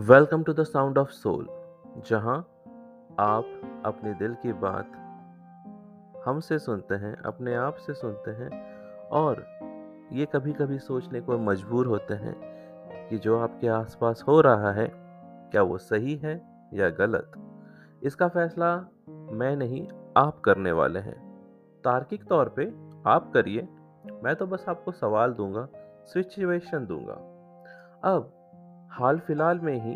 Welcome to the sound of soul, जहाँ आप अपने दिल की बात हमसे सुनते हैं, अपने आप से सुनते हैं, और ये कभी कभी सोचने को मजबूर होते हैं कि जो आपके आसपास हो रहा है, क्या वो सही है या गलत? इसका फैसला मैं नहीं, आप करने वाले हैं। तार्किक तौर पे आप करिए, मैं तो बस आपको सवाल दूँगा, सिचुएशन दूँगा। अब हाल फ़िलहाल में ही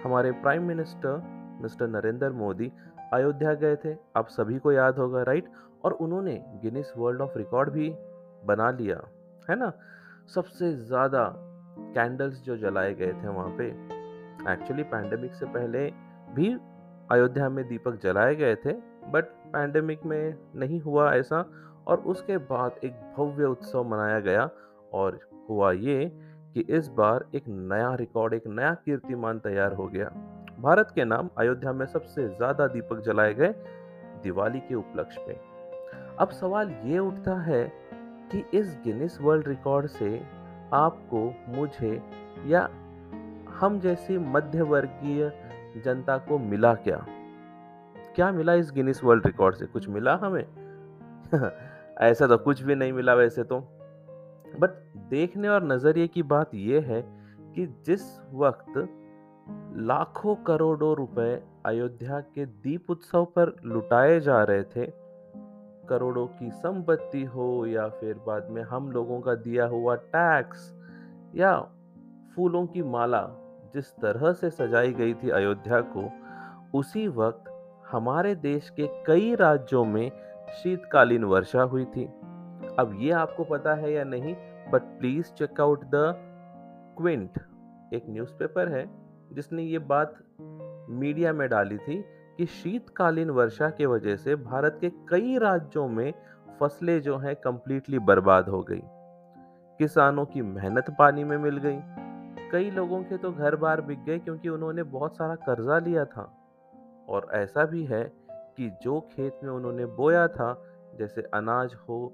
हमारे prime minister mister Narendra Modi Ayodhya गए थे। आप सभी को याद होगा राइट और उन्होंने गिनीस वर्ल्ड ऑफ़ रिकॉर्ड भी बना लिया, है ना? सबसे ज़्यादा कैंडल्स जो जलाए गए थे वहाँ पे एक्चुअली पैंडेमिक से पहले भी अयोध्या में दीपक जलाए गए थे बट पैंडेमिक में नहीं हुआ ऐसा। और उसके बाद एक भव्य उत्सव मनाया गया और हुआ ये कि इस बार एक नया रिकॉर्ड, एक नया कीर्तिमान तैयार हो गया। भारत के नाम अयोध्या में सबसे ज़्यादा दीपक जलाए गए दिवाली के उपलक्ष्य में। अब सवाल ये उठता है कि इस गिनीस वर्ल्ड रिकॉर्ड से आपको, मुझे या हम जैसी मध्यवर्गीय जनता को मिला क्या? क्या मिला इस गिनीस वर्ल्ड रिकॉर्ड से? कुछ मिला हमें? ऐसा तो कुछ भी नहीं मिला वैसे तो। बट देखने और नज़रिए की बात यह है कि जिस वक्त लाखों करोड़ों रुपए अयोध्या के दीप उत्सव पर लुटाए जा रहे थे, करोड़ों की संपत्ति हो या फिर बाद में हम लोगों का दिया हुआ टैक्स या फूलों की माला जिस तरह से सजाई गई थी अयोध्या को, उसी वक्त हमारे देश के कई राज्यों में शीतकालीन वर्षा हुई थी। अब ये आपको पता है या नहीं but please check out The Quint एक न्यूज़पेपर है, जिसने ये बात मीडिया में डाली थी कि शीतकालीन वर्षा के वजह से भारत के कई राज्यों में फ़सलें जो हैं कंप्लीटली बर्बाद हो गई। किसानों की मेहनत पानी में मिल गई। कई लोगों के तो घर बार बिक गए क्योंकि उन्होंने बहुत सारा कर्जा लिया था। और ऐसा भी है कि जो खेत में उन्होंने बोया था, जैसे अनाज हो,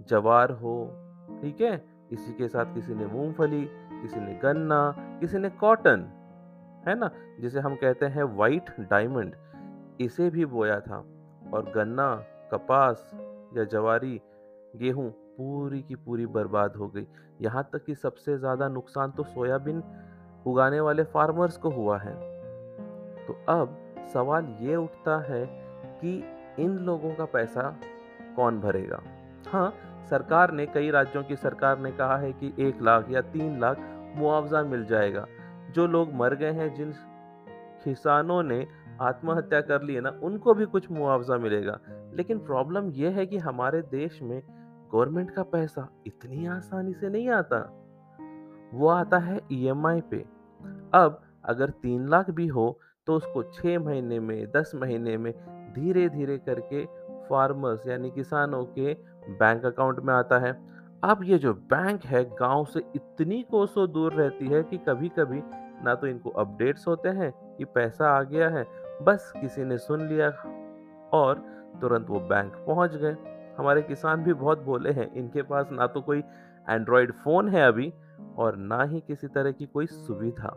जवार हो ठीक है? इसी के साथ किसी ने मूंगफली, किसी ने गन्ना, किसी ने कॉटन, है ना? जिसे हम कहते हैं वाइट डायमंड इसे भी बोया था। और गन्ना, कपास या जवारी, गेहूँ पूरी की पूरी बर्बाद हो गई। यहाँ तक कि सबसे ज़्यादा नुकसान तो सोयाबीन उगाने वाले फार्मर्स को हुआ है। तो अब सवाल ये उठता है कि इन लोगों का पैसा कौन भरेगा? हाँ सरकार ने, कई राज्यों की सरकार ने कहा है कि एक लाख या तीन लाख मुआवजा मिल जाएगा। जो लोग मर गए हैं, जिन किसानों ने आत्महत्या कर ली है ना, उनको भी कुछ मुआवजा मिलेगा। लेकिन प्रॉब्लम यह है कि हमारे देश में गवर्नमेंट का पैसा इतनी आसानी से नहीं आता। वो आता है ईएमआई पे। अब अगर तीन लाख भी हो तो उसको छः महीने में, दस महीने में धीरे धीरे करके फार्मर्स यानी किसानों के बैंक अकाउंट में आता है। अब ये जो बैंक है, गाँव से इतनी कोसों दूर रहती है कि कभी कभी ना तो इनको अपडेट्स होते हैं कि पैसा आ गया है, बस किसी ने सुन लिया और तुरंत वो बैंक पहुँच गए। हमारे किसान भी बहुत बोले हैं, इनके पास ना तो कोई एंड्रॉयड फ़ोन है अभी और ना ही किसी तरह की कोई सुविधा।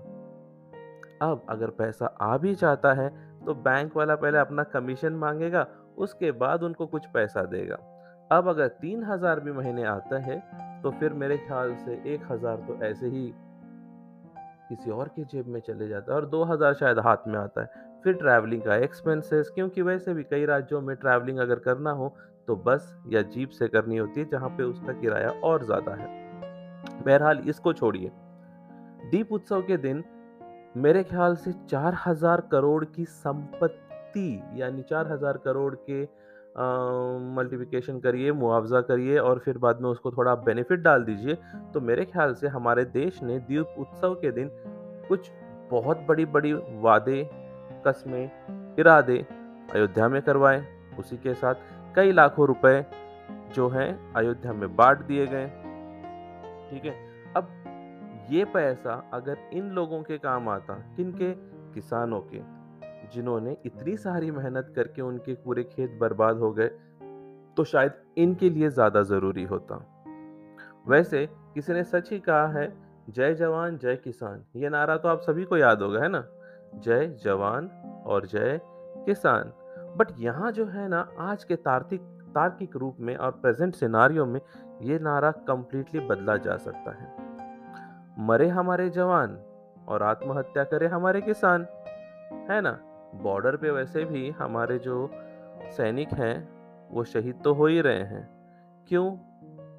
अब अगर पैसा आ भी जाता है तो बैंक वाला पहले अपना कमीशन मांगेगा उसके बाद उनको कुछ पैसा देगा। अब अगर तीन हज़ार भी महीने आता है तो फिर मेरे ख्याल से एक हज़ार तो ऐसे ही किसी और की जेब में चले जाता है और दो हज़ार शायद हाथ में आता है। फिर ट्रैवलिंग का एक्सपेंसेस क्योंकि वैसे भी कई राज्यों में ट्रैवलिंग अगर करना हो तो बस या जीप से करनी होती है, जहाँ पे उसका किराया और ज़्यादा है। बहरहाल इसको छोड़िए। दीप उत्सव के दिन मेरे ख्याल से चार हज़ार करोड़ की संपत्ति यानी चार हज़ार करोड़ के मल्टीप्लिकेशन करिए, मुआवजा करिए और फिर बाद में उसको थोड़ा बेनिफिट डाल दीजिए। तो मेरे ख्याल से हमारे देश ने दीप उत्सव के दिन कुछ बहुत बड़ी बड़ी वादे, कस्में इरादे अयोध्या में करवाए, उसी के साथ कई लाखों रुपए जो हैं अयोध्या में बांट दिए गए। ठीक है? अब ये पैसा अगर इन लोगों के काम आता, किन के? किसानों के। जिन्होंने इतनी सारी मेहनत करके उनके पूरे खेत बर्बाद हो गए तो शायद इनके लिए ज़्यादा ज़रूरी होता। वैसे किसी ने सच ही कहा है जय जवान जय किसान। ये नारा तो आप सभी को याद होगा है ना? जय जवान और जय किसान। बट यहाँ जो है ना आज के तार्किक तार्किक रूप में और प्रेजेंट सिनारियो में ये नारा कंप्लीटली बदला जा सकता है। मरे हमारे जवान और आत्महत्या करे हमारे किसान है ना? बॉर्डर पे वैसे भी हमारे जो सैनिक हैं, वो शहीद तो हो ही रहे हैं। क्यों?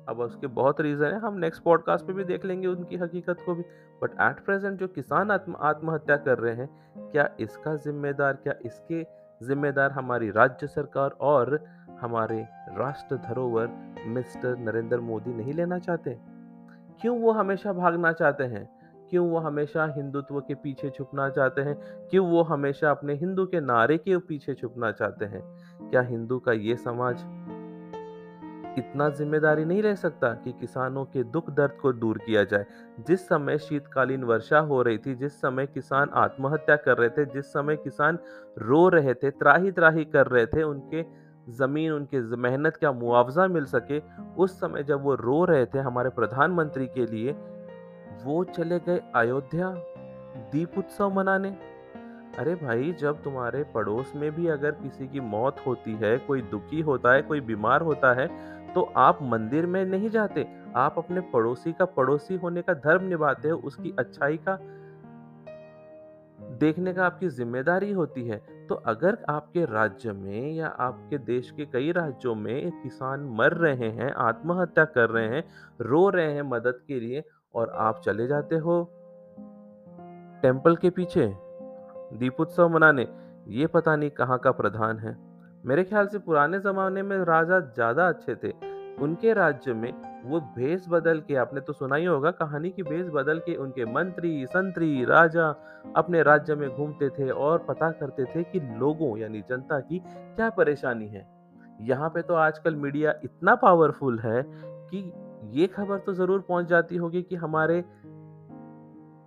अब उसके बहुत रीज़न है, हम नेक्स्ट पॉडकास्ट पे भी देख लेंगे उनकी हकीकत को भी। बट एट प्रेजेंट जो किसान आत्म, आत्महत्या कर रहे हैं, क्या इसका जिम्मेदार, क्या इसके जिम्मेदार हमारी राज्य सरकार और हमारे राष्ट्र धरोहर मिस्टर नरेंद्र मोदी नहीं लेना चाहते? क्यों वो हमेशा भागना चाहते हैं? क्यों वो हमेशा हिंदुत्व के पीछे छुपना चाहते हैं? क्यों वो हमेशा अपने हिंदू के नारे के पीछे छुपना चाहते हैं? क्या हिंदू का ये समाज इतना ज़िम्मेदारी नहीं रह सकता कि किसानों के दुख दर्द को दूर किया जाए? जिस समय शीतकालीन वर्षा हो रही थी, जिस समय किसान आत्महत्या कर रहे थे, जिस समय किसान रो रहे थे त्राही त्राही कर रहे थे, उनके ज़मीन, उनके मेहनत का मुआवजा मिल सके, उस समय जब वो रो रहे थे हमारे प्रधानमंत्री के लिए वो चले गए अयोध्या दीप उत्सव मनाने। अरे भाई, जब तुम्हारे पड़ोस में भी अगर किसी की मौत होती है, कोई दुखी होता है, कोई बीमार होता है तो आप मंदिर में नहीं जाते। आप अपने पड़ोसी का पड़ोसी होने का धर्म निभाते हो, उसकी अच्छाई का। देखने का आपकी ज़िम्मेदारी होती है। तो अगर आपके राज्य में या आपके देश के कई राज्यों में किसान मर रहे हैं, आत्महत्या कर रहे हैं, रो रहे हैं मदद के लिए और आप चले जाते हो। टेंपल के पीछे, दीपोत्सव मनाने, ये पता नहीं कहाँ का प्रधान है। मेरे ख्याल से पुराने जमाने में राजा ज़्यादा अच्छे थे। उनके राज्य में वो भेष बदल के, आपने तो सुना ही होगा कहानी की भेष बदल के उनके मंत्री, संतरी, राजा अपने राज्य में घूमते थे और पता करते थे कि लोगों यानी जनता की क्या परेशानी है। यहाँ पे तो आजकल मीडिया इतना पावरफुल है कि ये खबर तो ज़रूर पहुँच जाती होगी कि हमारे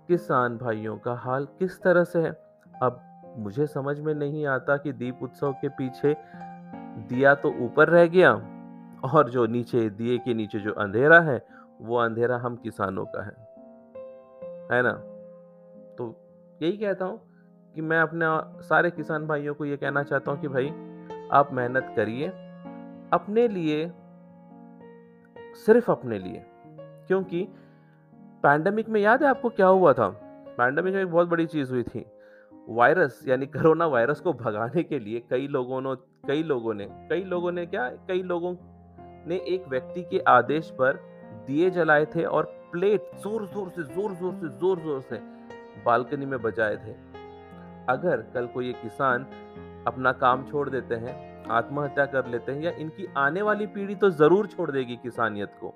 किसान भाइयों का हाल किस तरह से है। अब मुझे समझ में नहीं आता कि दीप उत्सव के पीछे दिया तो ऊपर रह गया और जो नीचे दिए के नीचे जो अंधेरा है, वो अंधेरा हम किसानों का है। है ना? तो यही कहता हूँ कि मैं अपने सारे किसान भाइयों को ये कहना चाहता हूँ कि भाई, आप मेहनत करिए, अपने लिए सिर्फ़ अपने लिए। क्योंकि पैंडमिक में याद है आपको क्या हुआ था? पैंडमिक में एक बहुत बड़ी चीज़ हुई थी। वायरस यानी कोरोना वायरस को भगाने के लिए कई लोगों ने, कई लोगों ने, कई लोगों ने क्या, कई लोगों ने एक व्यक्ति के आदेश पर दिए जलाए थे और प्लेट ज़ोर ज़ोर से ज़ोर ज़ोर से ज़ोर ज़ोर से बालकनी में बजाए थे। अगर कल कोई ये किसान अपना काम छोड़ देते हैं आत्महत्या कर लेते हैं या इनकी आने वाली पीढ़ी तो ज़रूर छोड़ देगी किसानियत को।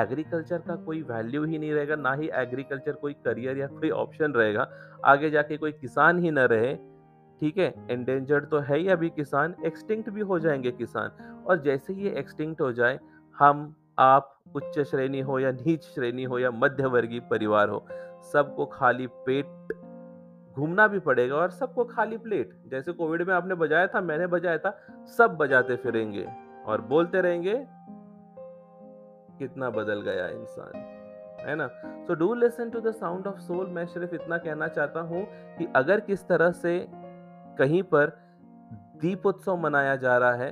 एग्रीकल्चर का कोई वैल्यू ही नहीं रहेगा, ना ही एग्रीकल्चर कोई करियर या कोई ऑप्शन रहेगा। आगे जाके कोई किसान ही ना रहे, ठीक है? एंडेंजर्ड तो है ही अभी किसान एक्सटिंक्ट भी हो जाएँगे किसान। और जैसे ही ये एक्सटिंक्ट हो जाए, हम, आप उच्च श्रेणी हो या नीच श्रेणी हो या मध्यवर्गीय परिवार हो, सबको खाली पेट घूमना भी पड़ेगा और सबको खाली प्लेट। जैसे कोविड में आपने बजाया था, मैंने बजाया था, सब बजाते फिरेंगे और बोलते रहेंगे, कितना बदल गया इंसान। है ना? So do listen to the sound of soul मैं सिर्फ़ इतना कहना चाहता हूँ कि अगर किस तरह से कहीं पर दीपोत्सव मनाया जा रहा है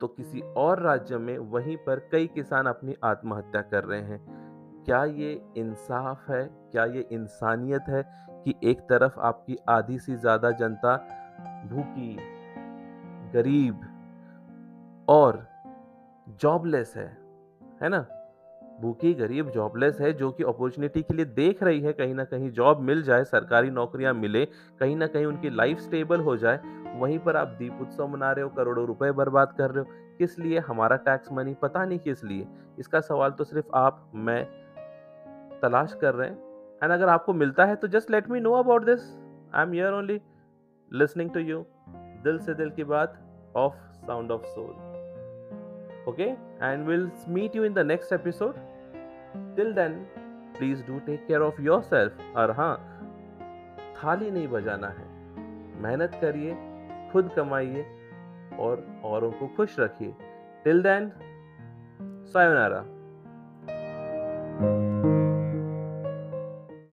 तो किसी और राज्य में वहीं पर कई किसान अपनी आत्महत्या कर रहे हैं। क्या ये इंसाफ है? क्या ये इंसानियत है? कि एक तरफ़ आपकी आधी से ज़्यादा जनता भूखी, गरीब और जॉबलेस है है ना? भूखी, गरीब जॉबलेस है जो कि अपॉर्चुनिटी के लिए देख रही है कहीं ना कहीं जॉब मिल जाए, सरकारी नौकरियाँ मिले, कहीं ना कहीं उनकी लाइफ स्टेबल हो जाए, वहीं पर आप दीप उत्सव मना रहे हो, करोड़ों रुपए बर्बाद कर रहे हो, किस लिए? हमारा टैक्स मनी पता नहीं किस लिए। इसका सवाल तो सिर्फ़ आप, मैं तलाश कर रहे हैं। एंड अगर आपको मिलता है तो just let me know about this I am yeah only listening to you दिल से दिल की बात of sound of soul okay and we'll meet you in the next episode. Till then please do take care of yourself और हाँ थाली नहीं बजाना है। मेहनत करिए, खुद कमाइए और औरों को खुश रखिए. Till then sayonara